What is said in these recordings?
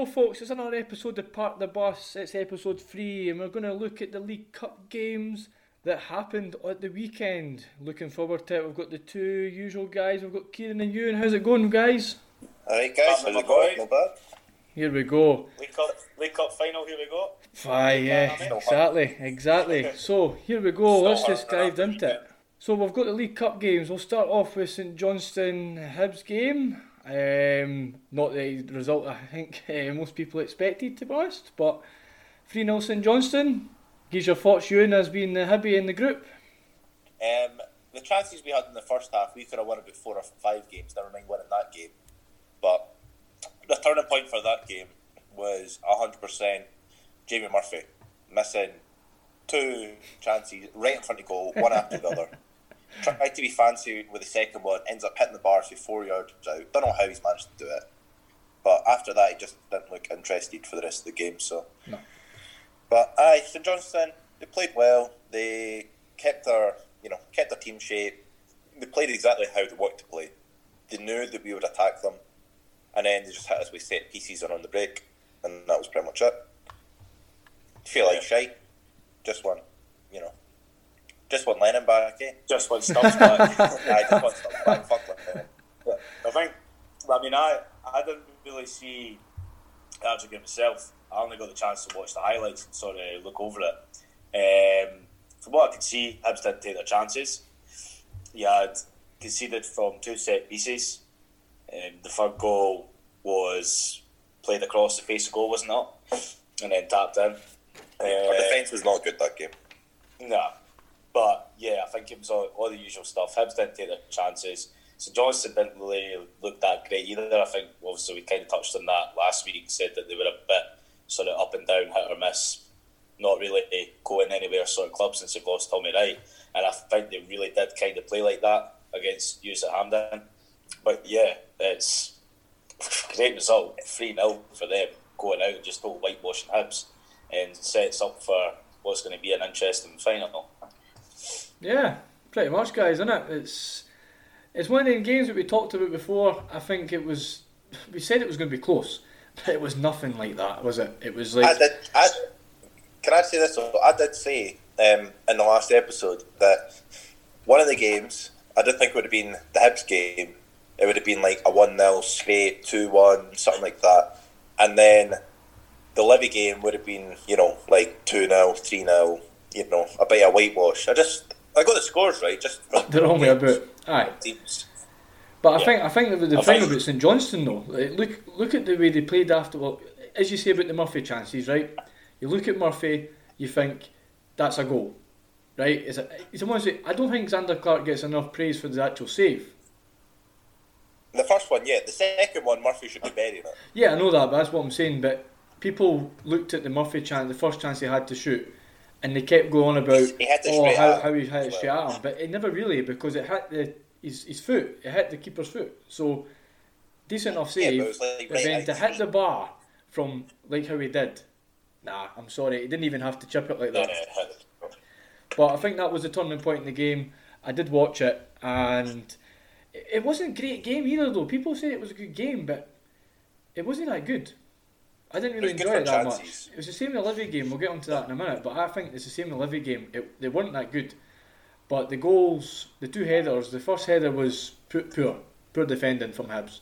go, folks. It's another episode of Park the Bus. It's episode three, and we're going to look at the League Cup games that happened at the weekend. Looking forward to it. We've got the two usual guys. We've got Kieran and Ewan. How's it going, guys? Alright, guys. How's it going? Not bad. Here we go. League Cup, League Cup final. Here we go. Aye, yeah, exactly, exactly. So here we go. Let's just dive into it. So we've got the League Cup games. We'll start off with St Johnstone Hibs game. Um, not the result I think uh, most people expected, to be honest. But 3 0 St Johnstone. Gives your thoughts, Ewan, as being the Hibby in the group? Um, the chances we had in the first half, we could have won about four or five games, never mind winning that game. But the turning point for that game was 100% Jamie Murphy missing two chances right in front of goal, one after the other. Tried to be fancy with the second one, ends up hitting the bar for four yards out. Don't know how he's managed to do it. But after that, he just didn't look interested for the rest of the game. So, no. but aye, St Johnstone they played well. They kept their you know kept their team shape. They played exactly how they wanted to play. They knew that we would attack them, and then they just hit us with set pieces and on the break, and that was pretty much it. Feel like shite. Just one, you know, just one Lennon back, eh? Just one Stubbs back. I just want Stubbs back. Fuck Lennon. I think. I mean, I I didn't really see actual game myself. I only got the chance to watch the highlights and sort of look over it. Um, from what I could see, Hibs didn't take their chances. You had conceded from two set pieces. Um, the third goal was played across the face of goal, wasn't it? And then tapped in. Uh, Our defence was not good that game. No. But yeah, I think it was all, all the usual stuff. Hibs didn't take their chances. So Johnstone didn't really look that great either. I think obviously we kind of touched on that last week. Said that they were a bit sort of up and down, hit or miss, not really going anywhere sort of club since they've lost Tommy Wright. And I think they really did kind of play like that against Hughes at Hampden. But yeah, it's great result, three 0 for them going out and just total whitewashing Hibs, and sets up for what's going to be an interesting final. Yeah, pretty much, guys, isn't it? It's it's one of the games that we talked about before. I think it was we said it was going to be close, but it was nothing like that, was it? It was like I did. I, can I say this? I did say um, in the last episode that one of the games I don't think it would have been the Hibs game. It would have been like a one 0 straight, two one, something like that, and then the Levy game would have been you know like two 0 three 0 you know a bit of whitewash. I just I got the scores right. Just they're only about aye. Teams. But I yeah. think I think the, the thing about St Johnstone though, like, look look at the way they played after. Well, as you say about the Murphy chances, right? You look at Murphy, you think that's a goal, right? It's a, it's I don't think Zander Clark gets enough praise for the actual save. The first one, yeah. The second one, Murphy should be burying it. Yeah, I know that, but that's what I'm saying. But people looked at the Murphy chance, the first chance he had to shoot, and they kept going about oh how, how he hit it straight at him, but it never really because it hit the his, his foot, it hit the keeper's foot. So decent enough save, yeah, but, like but then to hit the bar from like how he did, nah, I'm sorry, he didn't even have to chip it like that. But I think that was the turning point in the game. I did watch it, and it wasn't a great game either. Though people say it was a good game, but it wasn't that good. I didn't really enjoy it that chances. much. It was the same in the Livy game. We'll get onto that in a minute. But I think it's the same in the Livy game. It, they weren't that good. But the goals, the two headers, the first header was poor, poor, poor defending from Hibs.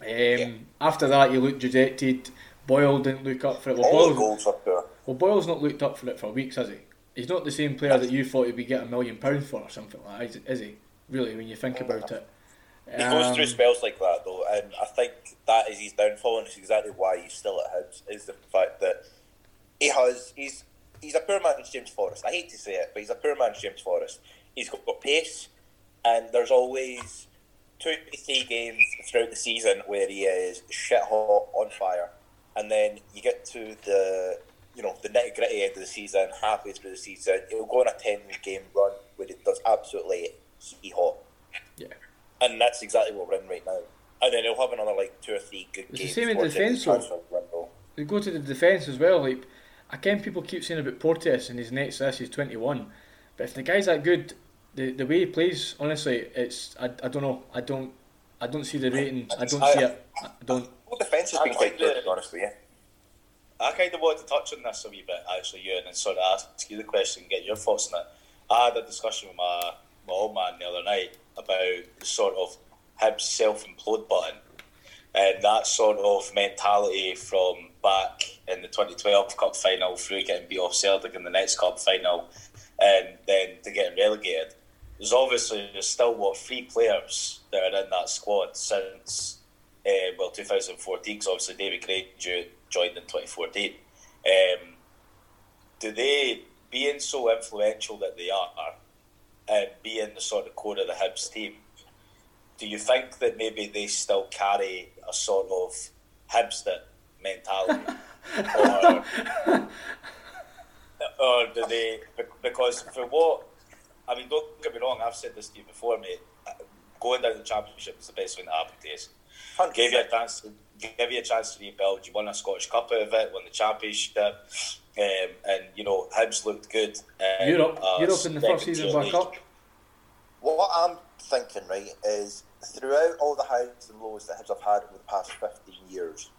Um, yeah. After that, you looked dejected. Boyle didn't look up for it. Well, All Boyle's, goals were poor. Well, Boyle's not looked up for it for weeks, has he? He's not the same player that you thought he'd be getting a million pounds for or something like that, is he? Really, when you think about it. He um, goes through spells like that though, and I think that is his downfall, and it's exactly why he's still at Hibs. Is the fact that he has he's he's a poor man's James Forrest. I hate to say it, but he's a poor man's James Forrest. He's got, got pace, and there's always two to three games throughout the season where he is shit hot on fire, and then you get to the you know the nitty gritty end of the season, halfway through the season, he'll go on a ten game run where he does absolutely heat hot. Yeah and that's exactly what we're in right now. And then he'll have another like two or three good it's games. the same in the defence. though. We go to the defence as well. Like again, people keep saying about Porteous and his next this is twenty one, but if the guy's that good, the the way he plays, honestly, it's I, I don't know. I don't I don't see the rating. I don't see it. I don't. Well, defence has been quite good, honestly. Yeah. I kind of wanted to touch on this a wee bit, actually, you, and then sort of ask you the question and get your thoughts on it. I had a discussion with my, my old man the other night about sort of Hibs self implode button and that sort of mentality from back in the 2012 Cup final through getting beat off Celtic in the next Cup final and then to getting relegated. There's obviously there's still what three players that are in that squad since uh, well 2014 because obviously David Gray joined in 2014. Um, do they being so influential that they are and being the sort of core of the Hibs team? Do you think that maybe they still carry a sort of Hibster mentality, or, or do they? Because for what I mean, don't get me wrong. I've said this to you before, mate. Going down the championship is the best thing that happened to us. Gave you a chance. To, give you a chance to rebuild. You won a Scottish Cup out of it. Won the championship. Um, and you know, Hibs looked good. Europe, uh, Europe in the first season back up. What I'm thinking, right, is throughout all the highs and lows that Hibs have had over the past 15 years,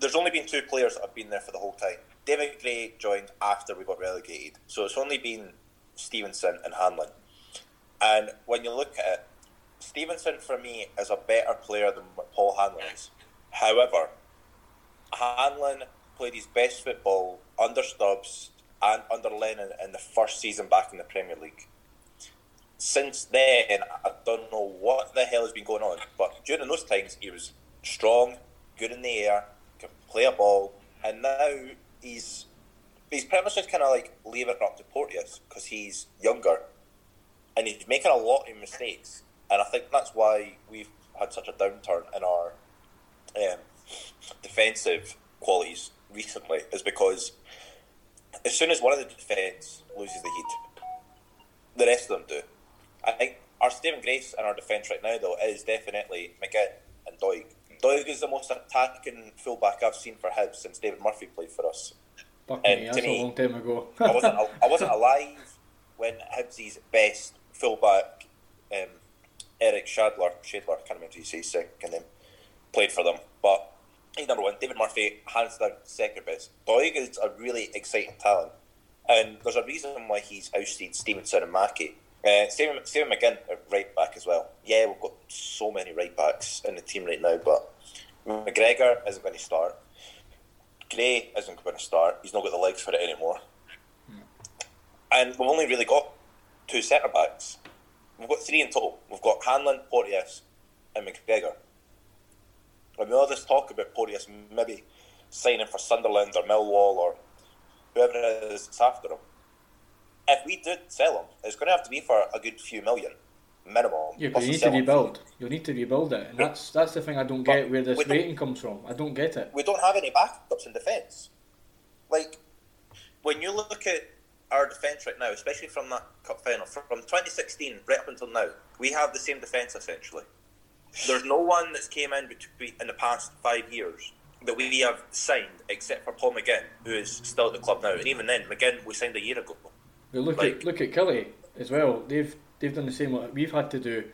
there's only been two players that have been there for the whole time. David Gray joined after we got relegated, so it's only been Stevenson and Hanlon. And when you look at it, Stevenson for me is a better player than Paul Hanlon is. However, Hanlon played his best football under Stubbs and under Lennon in the first season back in the Premier League. Since then, I don't know what the hell has been going on, but during those times, he was strong, good in the air, could play a ball, and now he's he's pretty much just kind of like leaving it up to Porteous because he's younger and he's making a lot of mistakes, and I think that's why we've had such a downturn in our um, defensive qualities recently, is because as soon as one of the defence loses the heat, the rest of them do. I think our Stephen Grace in our defence right now, though, is definitely McGinn and Doig. Doig is the most attacking fullback I've seen for Hibs since David Murphy played for us. Fuck and me, that's me, a long time ago. I, wasn't, I wasn't alive when Hibs' best fullback, um, Eric Shadler, Shadler, I can't remember his second name, played for them. But he's number one. David Murphy, hands down, second best. Doig is a really exciting talent. And there's a reason why he's ousted Stevenson and Mackie uh, Stephen, Stephen McGinn at right back as well. Yeah, we've got so many right backs in the team right now, but McGregor isn't going to start. Gray isn't going to start. He's not got the legs for it anymore. And we've only really got two centre backs. We've got three in total. We've got Hanlon, Porteous, and McGregor. And we all this talk about Porteous maybe signing for Sunderland or Millwall or whoever it is that's after him if we did sell him, it's going to have to be for a good few million minimum. Yeah, but you need to rebuild. Him. You'll need to rebuild it, and that's that's the thing I don't get where this rating comes from. I don't get it. We don't have any backups in defence. Like when you look at our defence right now, especially from that cup final from 2016 right up until now, we have the same defence essentially. There's no one that's came in between in the past five years that we have signed except for Paul McGinn, who is still at the club now, and even then, McGinn we signed a year ago. But look like, at look at Killie as well. They've they've done the same what we've had to do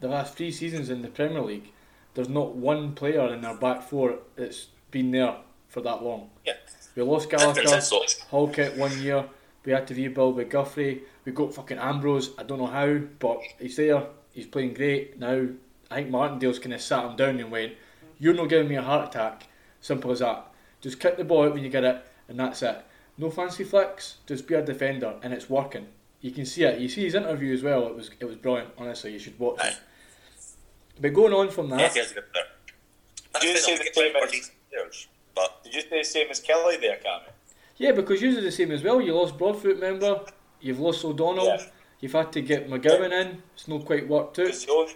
the last three seasons in the Premier League. There's not one player in their back four that's been there for that long. Yeah. We lost Gallagher, Halkett one year. We had to rebuild with Guthrie. We got fucking Ambrose. I don't know how, but he's there. He's playing great now. I think Martindale's kind of sat him down and went, "You're not giving me a heart attack." Simple as that. Just kick the ball out when you get it, and that's it. No fancy flicks, just be a defender, and it's working. You can see it. You see his interview as well. It was it was brilliant. Honestly, you should watch it. But going on from that, yes, Did you say the same as, but did you say the same as Killie there, Cammy? Yeah, because you're the same as well. You lost Broadfoot member. You've lost O'Donnell. Yeah. You've had to get McGowan in. It's not quite worked out. The only,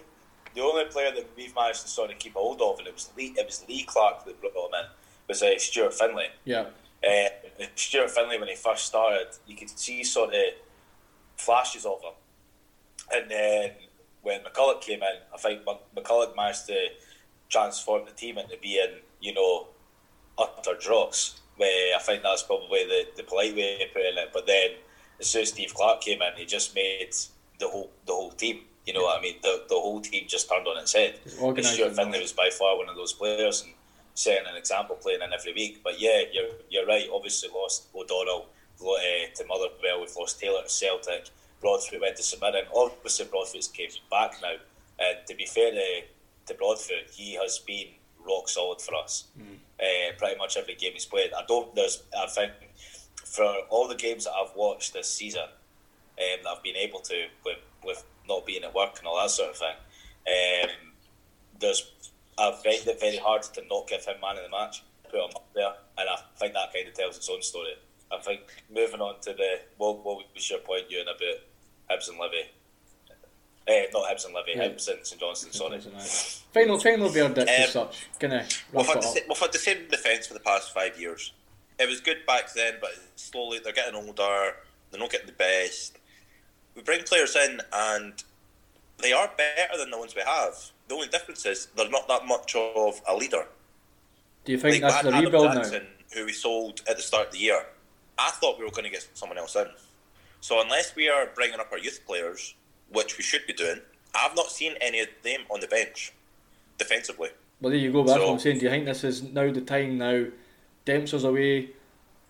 the only player that we've managed to sort of keep hold of, and it was Lee, it was Lee Clark that brought him in, was uh, Stuart Findlay. Yeah. Uh, Stuart Findlay, when he first started, you could see sort of flashes of him. And then when McCulloch came in, I think McCulloch managed to transform the team into being, you know, utter dross. Where I think that's probably the, the polite way of putting it. But then as soon as Steve Clarke came in, he just made the whole the whole team You know what I mean? The, the whole team just turned on its head. Stuart Findlay was by far one of those players and setting an example playing in every week. But yeah, you're, you're right. Obviously lost O'Donnell uh, to Motherwell. We've lost Taylor to Celtic. Broadfoot went to St Mirren. Obviously Broadfoot's came back now. And to be fair to, to Broadfoot, he has been rock solid for us. Mm. Uh, pretty much every game he's played. I don't. There's. I think for all the games that I've watched this season, um, that I've been able to with with not being at work and all that sort of thing. Um, there's I've found it very hard to not give him man of the match, put him up there, and I think that kind of tells its own story. I think moving on to the what, what was your point, you about Hibs and Livy? Eh, not Hibs and Livy, yeah. Hibs and St Johnstone. Sorry. Final, final verdict um, as such. Gonna we've had, the, we've had the same defence for the past five years. It was good back then, but slowly they're getting older. They're not getting the best. We bring players in, and they are better than the ones we have. The only difference is they're not that much of a leader. Do you think like that's the Adam rebuild now? Who we sold at the start of the year. I thought we were going to get someone else in. So unless we are bringing up our youth players, which we should be doing, I've not seen any of them on the bench defensively. Well, there you go. That's so, what I'm saying. Do you think this is now the time now? Dempster's away,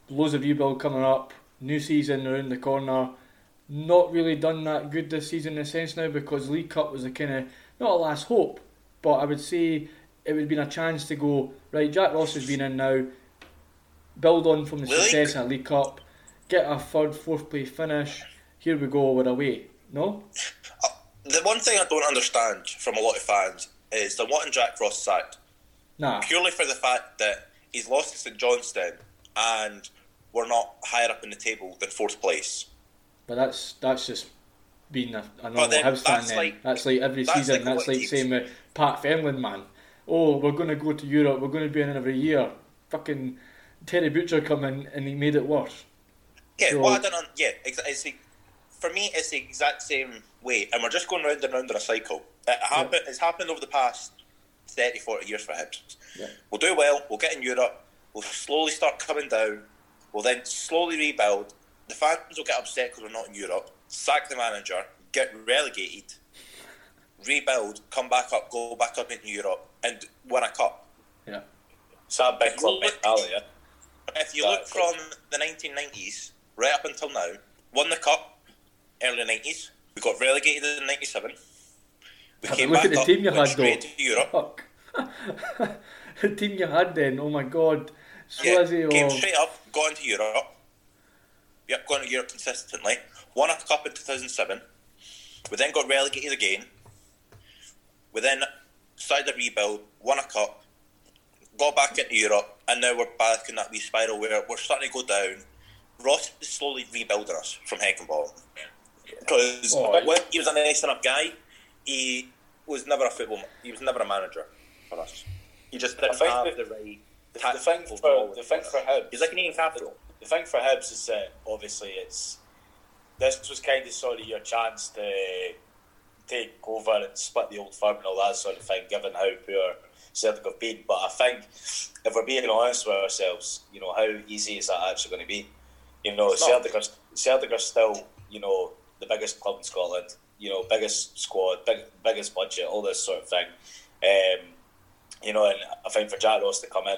loads of rebuild coming up, new season around the corner. Not really done that good this season in a sense now because League Cup was a kind of not a last hope, but I would say it would have been a chance to go right. Jack Ross has been in now, build on from the success in League Cup, get a third, fourth place finish. Here we go, we're away. No. Uh, the one thing I don't understand from a lot of fans is they're wanting Jack Ross sacked. Nah. Purely for the fact that he's lost to St Johnstone and we're not higher up in the table than fourth place. But that's that's just being a, a normal Hibs fan. Then like, that's like every that's season. Like that's like saying with Pat Fenlon, man. Oh, we're going to go to Europe. We're going to be in every year. Fucking Terry Butcher come in and he made it worse. Yeah, so, well, I don't. know. Yeah, it's the, for me, it's the exact same way, and we're just going round and round in a cycle. It happen, yeah. It's happened over the past 30, 40 years for Hibs. Yeah. We'll do well. We'll get in Europe. We'll slowly start coming down. We'll then slowly rebuild. The fans will get upset because we're not in Europe. Sack the manager. Get relegated. Rebuild. Come back up. Go back up into Europe and win a cup. Yeah. It's a big club mentality. If you look from the 1990s right up until now, won the cup early 90s. We got relegated in 97. We came look back at the up, team you had though. To Europe. the team you had then, oh my god. yeah, came straight up, got into Europe. Yep, going to Europe consistently. Won a cup in 2007. We then got relegated again. We then started a rebuild, won a cup, got back into Europe, and now we're back in that wee spiral where we're starting to go down. Ross is slowly rebuilding us from Heckingbottom. Because oh, when he was a nice enough guy, he was never a football. He was never a manager for us. He just didn't have the, the right. The, the thing for the thing for Hibs, he's like an Ian Capital. The, thing for Hibs is that obviously it's this was kind of sort of your chance to take over and split the old firm and all that sort of thing, given how poor Celtic have been. But I think if we're being honest with ourselves, you know, how easy is that actually going to be? You know, Celtic are, Celtic are still, you know, the biggest club in Scotland, you know, biggest squad, big, biggest budget, all this sort of thing. Um, you know, and I think for Jack Ross to come in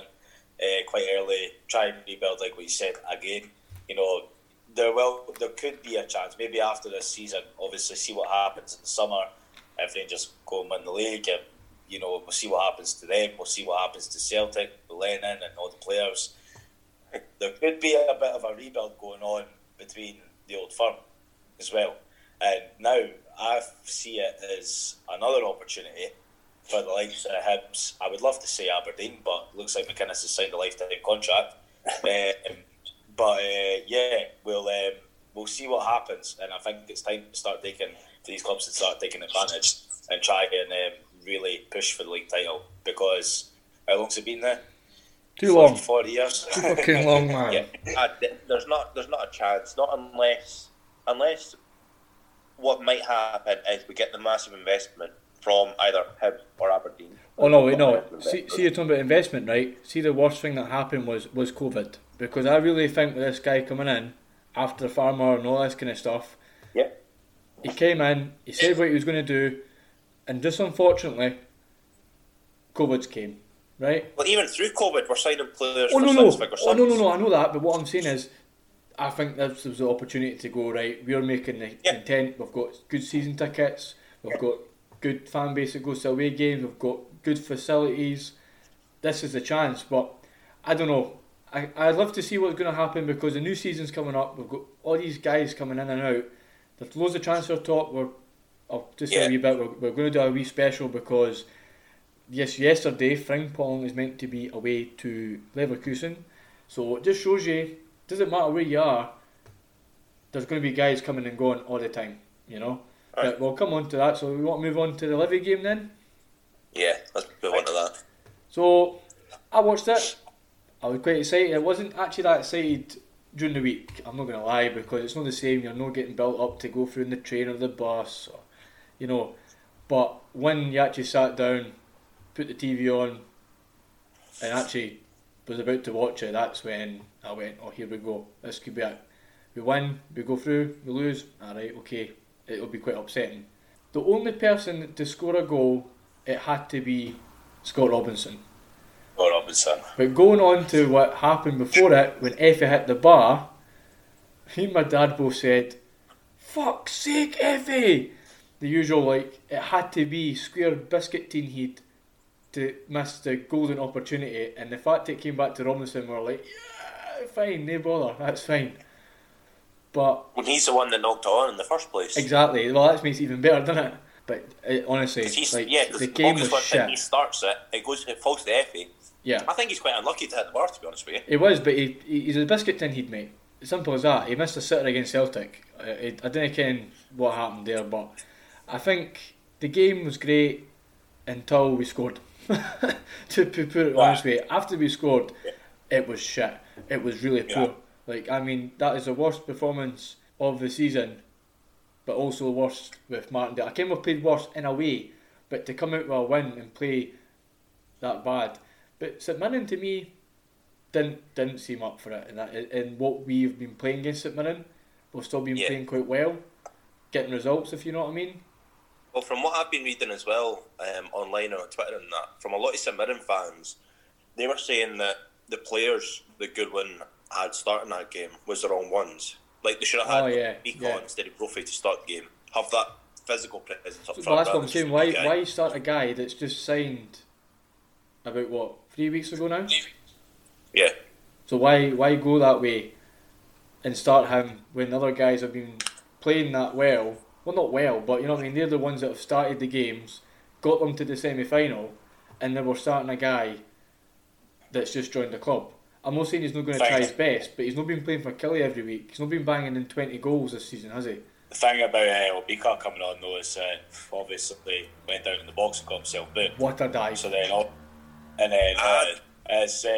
uh, quite early, try and rebuild like we said again, you know, there will there could be a chance maybe after this season. Obviously, see what happens in the summer. Everything just go and win the league, and you know we'll see what happens to them. We'll see what happens to Celtic, Lennon, and all the players. There could be a bit of a rebuild going on between the old firm as well. And now I see it as another opportunity for the likes of Hibs. I would love to say Aberdeen, but looks like McInnes has signed a lifetime contract. um, but uh, yeah, we'll um, we'll see what happens, and I think it's time to start taking for these clubs to start taking advantage and try and um, really push for the league title because how long's it been there? Too long. Forty years. Too fucking long, man. yeah, there's not there's not a chance. Not unless unless what might happen is we get the massive investment from either Hibs or Aberdeen. Oh no, wait, no. See, see, you're talking about investment, right? See, the worst thing that happened was was COVID because I really think with this guy coming in after the farmer and all this kind of stuff, yeah, he came in, he said what he was going to do, and just unfortunately, COVID came, right? Well, even through COVID, we're signing players Oh no no! Oh no no no! I know that, but what I'm saying is, I think this was the opportunity to go right. We're making the Yeah. intent. We've got good season tickets. We've got good fan base that goes to away games. We've got good facilities. This is the chance, but I don't know. I I'd love to see what's going to happen because the new season's coming up. We've got all these guys coming in and out. There's loads of transfer talk. We're I'll just Yeah. a wee bit. We're, we're going to do a wee special because yes, yesterday Frimpong is meant to be away to Leverkusen, so it just shows you doesn't matter where you are. There's going to be guys coming and going all the time, you know. But Right. we'll come on to that. So we want to move on to the Levy game then. Yeah, let's move on to that. So I watched it. I was quite excited. I wasn't actually that excited during the week. I'm not going to lie because it's not the same. You're not getting built up to go through in the train or the bus, or, you know. But when you actually sat down, put the TV on, and actually was about to watch it, that's when I went, "Oh, here we go. This could be it. We win, we go through, we lose. All right, okay. It'll be quite upsetting." The only person to score a goal, it had to be Scott Robinson. Or Robinson. But going on to what happened before it, when Effie hit the bar, me and my dad both said, Fuck's sake, Effie! The usual, like, it had to be square biscuit tin heat to miss the golden opportunity, and the fact it came back to Robinson, we were like, yeah, fine, no bother, that's fine. But When he's the one that knocked it on in the first place. exactly, well, that makes it even better, doesn't it? But uh, honestly, like, yeah, the game was shit. he starts it, it goes, it falls to Effie. Yeah. I think he's quite unlucky to hit the bar, to be honest with you. It was, but he, he, he's a biscuit tin he'd mate. Simple as that. He missed a sitter against Celtic. I, I, I don't know what happened there, but I think the game was great until we scored. to put it honestly, after we scored, it was shit. It was really Yeah. poor. Like I mean, that is the worst performance of the season, but also the worst with Martindale. I came have played worse in a way, but to come out with a win and play that bad. But St Mirren to me didn't didn't seem up for it, and that, and what we've been playing against St Mirren, we've still been Yeah. playing quite well, getting results if you know what I mean. Well, from what I've been reading as well, um, online or on Twitter and that, from a lot of St Mirren fans, they were saying that the players that Goodwin had starting that game was the wrong ones. Like they should have oh, had Oh, yeah, Beacon yeah. instead of Brophy to start the game. Have that physical presence up front. Well, that's what I'm saying. Why why start a guy that's just signed about what three weeks ago now? Yeah, So why why go that way and start him when other guys have been playing that well? Well, not well, but you know what I mean. They're the ones that have started the games, got them to the semi final, and then we're starting a guy that's just joined the club. I'm not saying he's not going to try his best, but he's not been playing for Killie every week. He's not been banging in 20 goals this season, has he? The thing about uh, Obika coming on though is uh, obviously went down in the box and got himself booked. What a dive! So then, oh, and then uh, it's uh,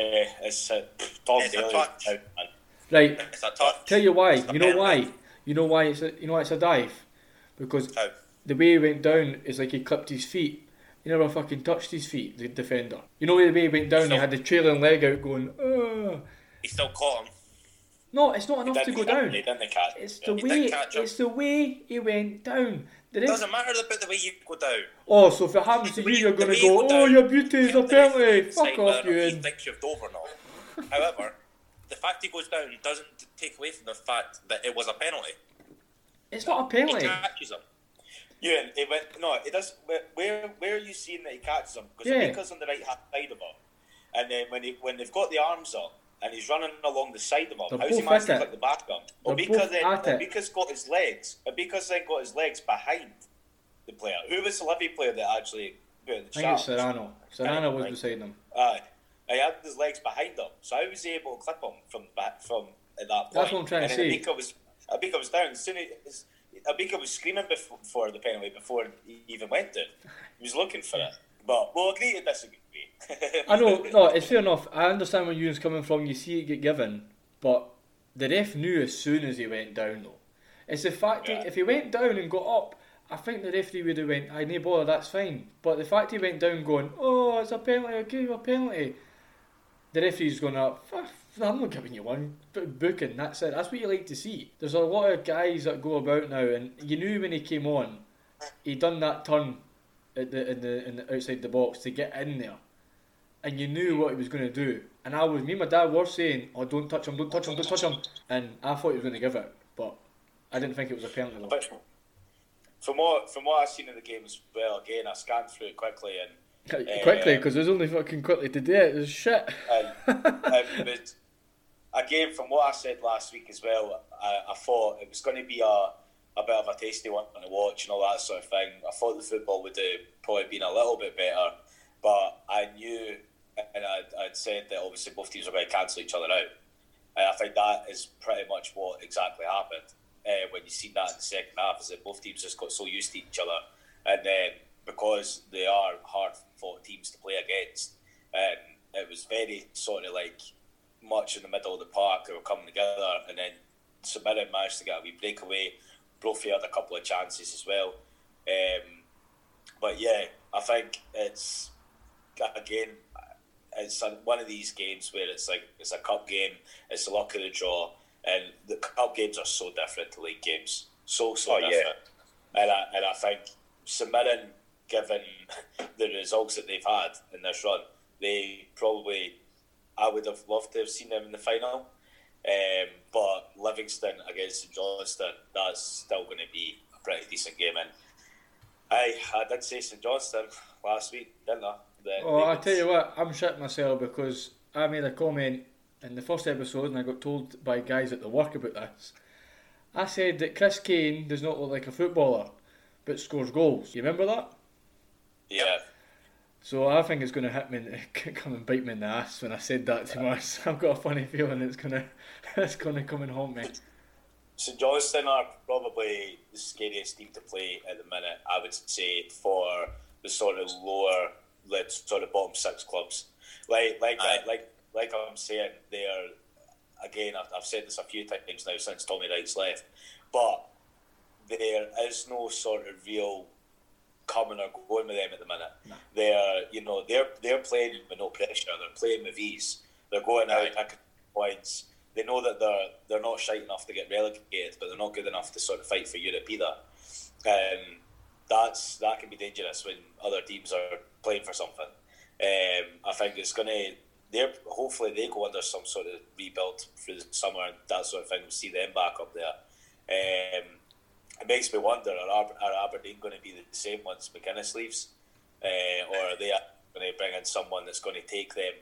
it's uh, Tom It's a Daly. touch. out, man. Right, it's a touch. tell you why. It's You know penalty. why? You know why it's a, you know why it's a dive? Because How? the way he went down is like he clipped his feet. He never fucking touched his feet, the defender. You know the way he went down, he had the trailing leg out going, oh. He still caught him. No, it's not enough to go down. He. It's yeah. the He way did catch him. it's the way he went down. The It doesn't matter about the way you go down. oh, so if it happens to you, you're gonna way you go, go oh, your beauty is a penalty. Fuck off, you. He thinks you've dove or not. However, the fact he goes down doesn't take away from the fact that it was a penalty. It's not a He penalty. catches him. Yeah, it went no. It does. Where where, are you seeing that he catches him? Because Yeah. Obika's on the right hand side of him, and then when he, when they've got the arms up and he's running along the side of him, They're how's he managed to click the back of him? They're Obika then. Obika's got his legs. Obika's then got his legs behind the player. Who was the Levy player that actually put in the I think it's? Serrano. Serrano was Right. beside him. Aye. He had his legs behind him, so I was able to clip him from back from at that point. That's what I'm trying to and then say. Obika was Obika was down. As soon as Obika was screaming before, for the penalty before he even went down. He was looking for it, but we'll agree to disagree. I know, no, it's fair enough. I understand where Ewan's coming from. You see it get given, but the ref knew as soon as he went down, though. It's the fact Yeah. that if he went down and got up, I think the referee would have went, "I no bother, that's fine." But the fact he went down, going, "Oh, it's a penalty, I'll give you a penalty," the referee's going up. "Fuck, I'm not giving you one. Booking, that's it. That's what you like to see. There's a lot of guys that go about now, and you knew when he came on, he done that turn at the in the, in the outside the box to get in there, and you knew what he was going to do. And I was, me and my dad were saying, "Oh, don't touch him, don't touch him, don't touch him," and I thought he was going to give it, but I didn't think it was a penalty. From what from what I've seen in the game as well, again, I scanned through it quickly and. Quickly, because uh, it was only fucking quickly to do it. It was shit. and, and again, from what I said last week as well, I, I thought it was going to be a, a bit of a tasty one to watch and all that sort of thing. I thought the football would have probably been a little bit better, but I knew and I'd, I'd said that obviously both teams were going to cancel each other out. And I think that is pretty much what exactly happened uh, when you see that in the second half, is that both teams just got so used to each other. And then because they are hard fought teams to play against, and it was very sort of like much in the middle of the park. They were coming together, and then St managed to get a wee breakaway. Brophy had a couple of chances as well. Um, but yeah, I think it's again, it's one of these games where it's like it's a cup game. It's the luck of the draw, and the cup games are so different to league games. So so oh, different. Yeah. And I and I think St Mirren, given the results that they've had in this run, they probably I would have loved to have seen them in the final. Um, but Livingston against St Johnstone, that's still going to be a pretty decent game. And I, I did say St Johnstone last week, didn't I? oh, I tell you what, I'm shitting myself because I made a comment in the first episode and I got told by guys at the work about this. I said that Chris Kane does not look like a footballer, but scores goals. You remember that? Yeah. So I think it's going to hit me, come and bite me in the ass when I said that to us. I've got a funny feeling it's going to, it's going to come and haunt me. St Johnstone are probably the scariest team to play at the minute. I would say for the sort of lower, let's sort of bottom six clubs. Like, like, I, like, like I'm saying, they are. Again, I've, I've said this a few times now since Tommy Wright's left, but there is no sort of real coming or going with them at the minute. No. They're you know they're they're playing with no pressure. They're playing with ease. They're going out picking points. They know that they're they're not shite enough to get relegated, but they're not good enough to sort of fight for Europe either. Um, that's that can be dangerous when other teams are playing for something. Um, I think it's going to. They're hopefully they go under some sort of rebuild through the summer and that sort of thing. We'll see them back up there. Um, it makes me wonder: are, are Aberdeen going to be the same once McInnes leaves, uh, or are they going to bring in someone that's going to take them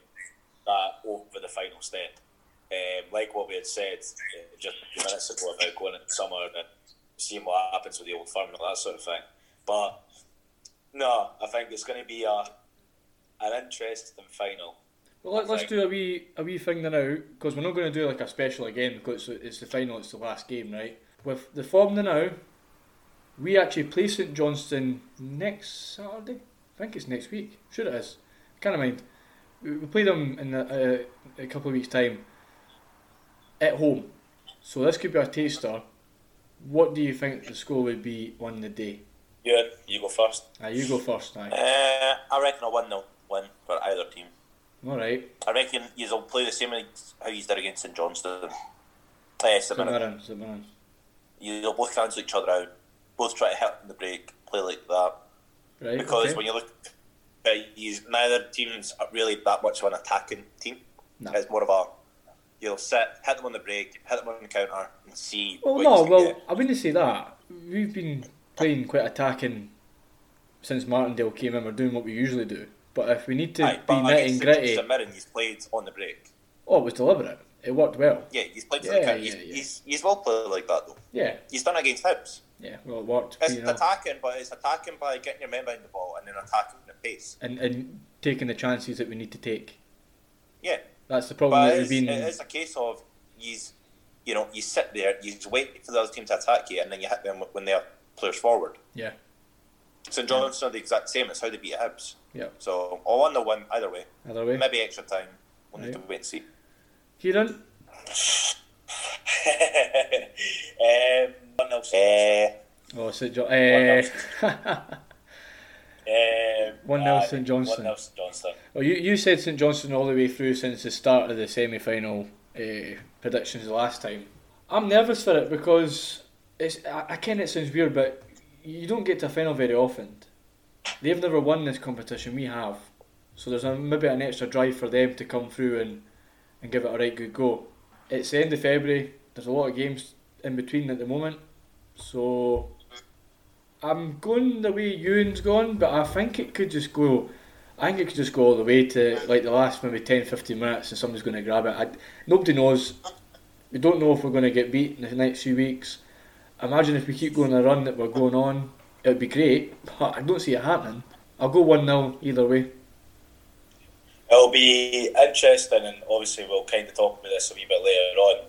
that over the final step? Um, like what we had said uh, just a few minutes ago about going into summer and seeing what happens with the old firm and that sort of thing. But no, I think it's going to be a an interesting final. Well, let, us do a wee a wee thing now because we're not going to do like a special again because it's the final, it's the last game, right? With the form now, we actually play St Johnstone next Saturday. I think it's next week. Sure it is. Kind of mind. We play them in a, a, a, couple of weeks' time at home. So this could be a taster. What do you think the score would be on the day? Yeah, you go first. Ah, you go first. Aye. Uh, I reckon a one 0 win for either team. All right. I reckon you'll play the same as how you did against St Johnstone. Uh, St Mirren. St Mirren. You'll both cancel each other out both try to hit the break, play like that. Right. Because okay. when you look, he's neither team's really that much of an attacking team. No. It's more of a you'll sit, hit them on the break, hit them on the counter, and see. Well, no, well, get. I wouldn't say that. We've been playing quite attacking since Martindale came in. We're doing what we usually do. But if we need to Aye, be nitty and gritty, St he's played on the break. Oh, it was deliberate. It worked well. Yeah, he's played. Yeah, like yeah, he's, yeah. He's, he's well played like that though. Yeah, he's done against Hibs. Yeah, well, it worked. It's attacking, but it's attacking by getting your men behind the ball and then attacking the pace. And, and taking the chances that we need to take. Yeah. That's the problem but that we've been. It is a case of you, you know, you sit there, you wait for the other team to attack you, and then you hit them when they're players forward. Yeah. St John's yeah. are the exact same. It's how they beat Hibs. Yeah. So, all on the win, either way. Either way. Maybe extra time. We'll right. need to wait and see. Kieran? um, one nil. Uh, oh, St John. Uh, one nil St Johnstone. One nil St Johnstone. Well, you you said St Johnstone all the way through since the start of the semi final uh, predictions last time. I'm nervous for it because it's. I, I ken it sounds weird, but you don't get to a final very often. They've never won this competition. We have, so there's a, maybe an extra drive for them to come through and and give it a right good go. It's the end of February. There's a lot of games in between at the moment, so I'm going the way Ewan's gone, but I think it could just go. I think it could just go all the way to like the last maybe 10 15 minutes and somebody's going to grab it. I, nobody knows. We don't know if we're going to get beat in the next few weeks. Imagine if we keep going the run that we're going on, it would be great, but I don't see it happening. I'll go 1 0 either way. It'll be interesting, and obviously, we'll kind of talk about this a wee bit later on.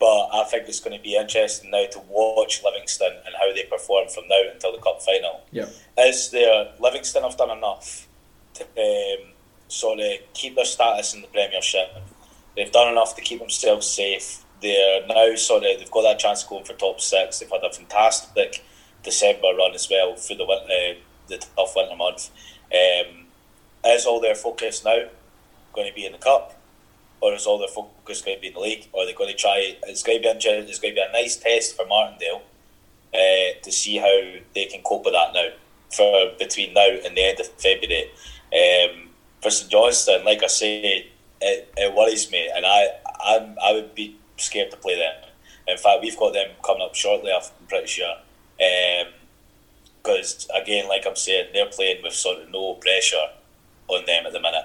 But I think it's going to be interesting now to watch Livingston and how they perform from now until the cup final. Yeah. Is there Livingston have done enough to um, sort of keep their status in the Premiership? They've done enough to keep themselves safe. They're now sort of they've got that chance to go for top six. They've had a fantastic December run as well through the winter, the tough winter month. Um, is all their focus now going to be in the cup? or is all their focus going to be in the league? Or are they going to try? It's going to be interesting. It's going to be a nice test for Martindale uh, to see how they can cope with that now for between now and the end of February. Um, for St Johnstone, like I say, it, it worries me, and I I'm, I would be scared to play them. In fact, we've got them coming up shortly. I'm pretty sure. Because um, again, like I'm saying, they're playing with sort of no pressure on them at the minute.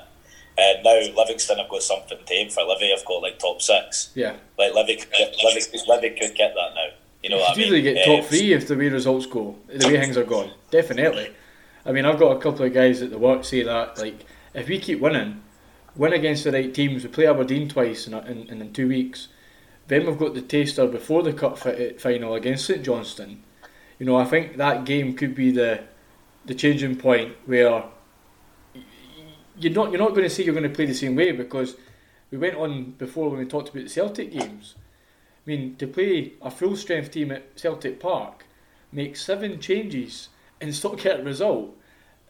And now Livingston have got something to aim for. Livy have got like top six. Yeah. Like Livy could get, Livy, Livy could get that now. You know what I mean? usually get um, top three if the way results go, the way things are going. Definitely. I mean, I've got a couple of guys at the work say that like if we keep winning, win against the right teams, we play Aberdeen twice in, in, in, in two weeks. Then we've got the taster before the cup final against St Johnstone. You know, I think that game could be the the changing point where you're not you're not going to say you're going to play the same way because we went on before when we talked about the Celtic games. I mean, to play a full strength team at Celtic Park, make seven changes and still get a result.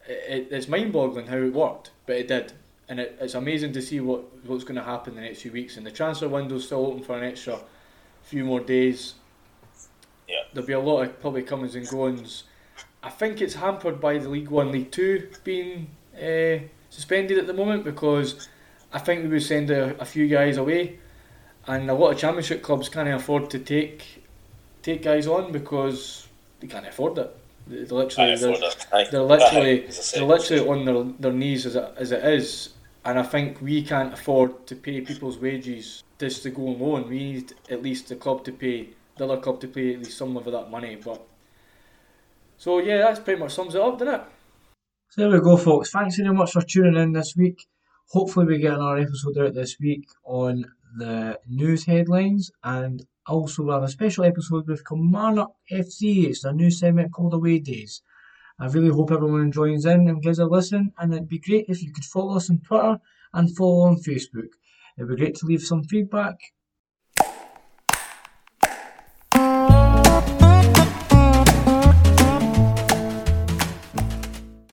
It, it's mind boggling how it worked, but it did. And it, it's amazing to see what, what's going to happen in the next few weeks. And the transfer window's still open for an extra few more days. Yeah. There'll be a lot of probably comings and goings. I think it's hampered by the League One, League Two being uh, suspended at the moment because I think we would send a, a few guys away, and a lot of Championship clubs can't afford to take take guys on because they can't afford it. They're literally they're, they're literally they're literally on their, their knees as it, as it is, and I think we can't afford to pay people's wages just to go on loan. We need at least the club to pay the other club to pay at least some of that money. But so yeah, that's pretty much sums it up, doesn't it? So there we go, folks. Thanks very much for tuning in this week. Hopefully, we get another episode out this week on the news headlines, and also we'll have a special episode with Kilmarnock FC. It's a new segment called Away Days. I really hope everyone joins in and gives a listen, and it'd be great if you could follow us on Twitter and follow on Facebook. It'd be great to leave some feedback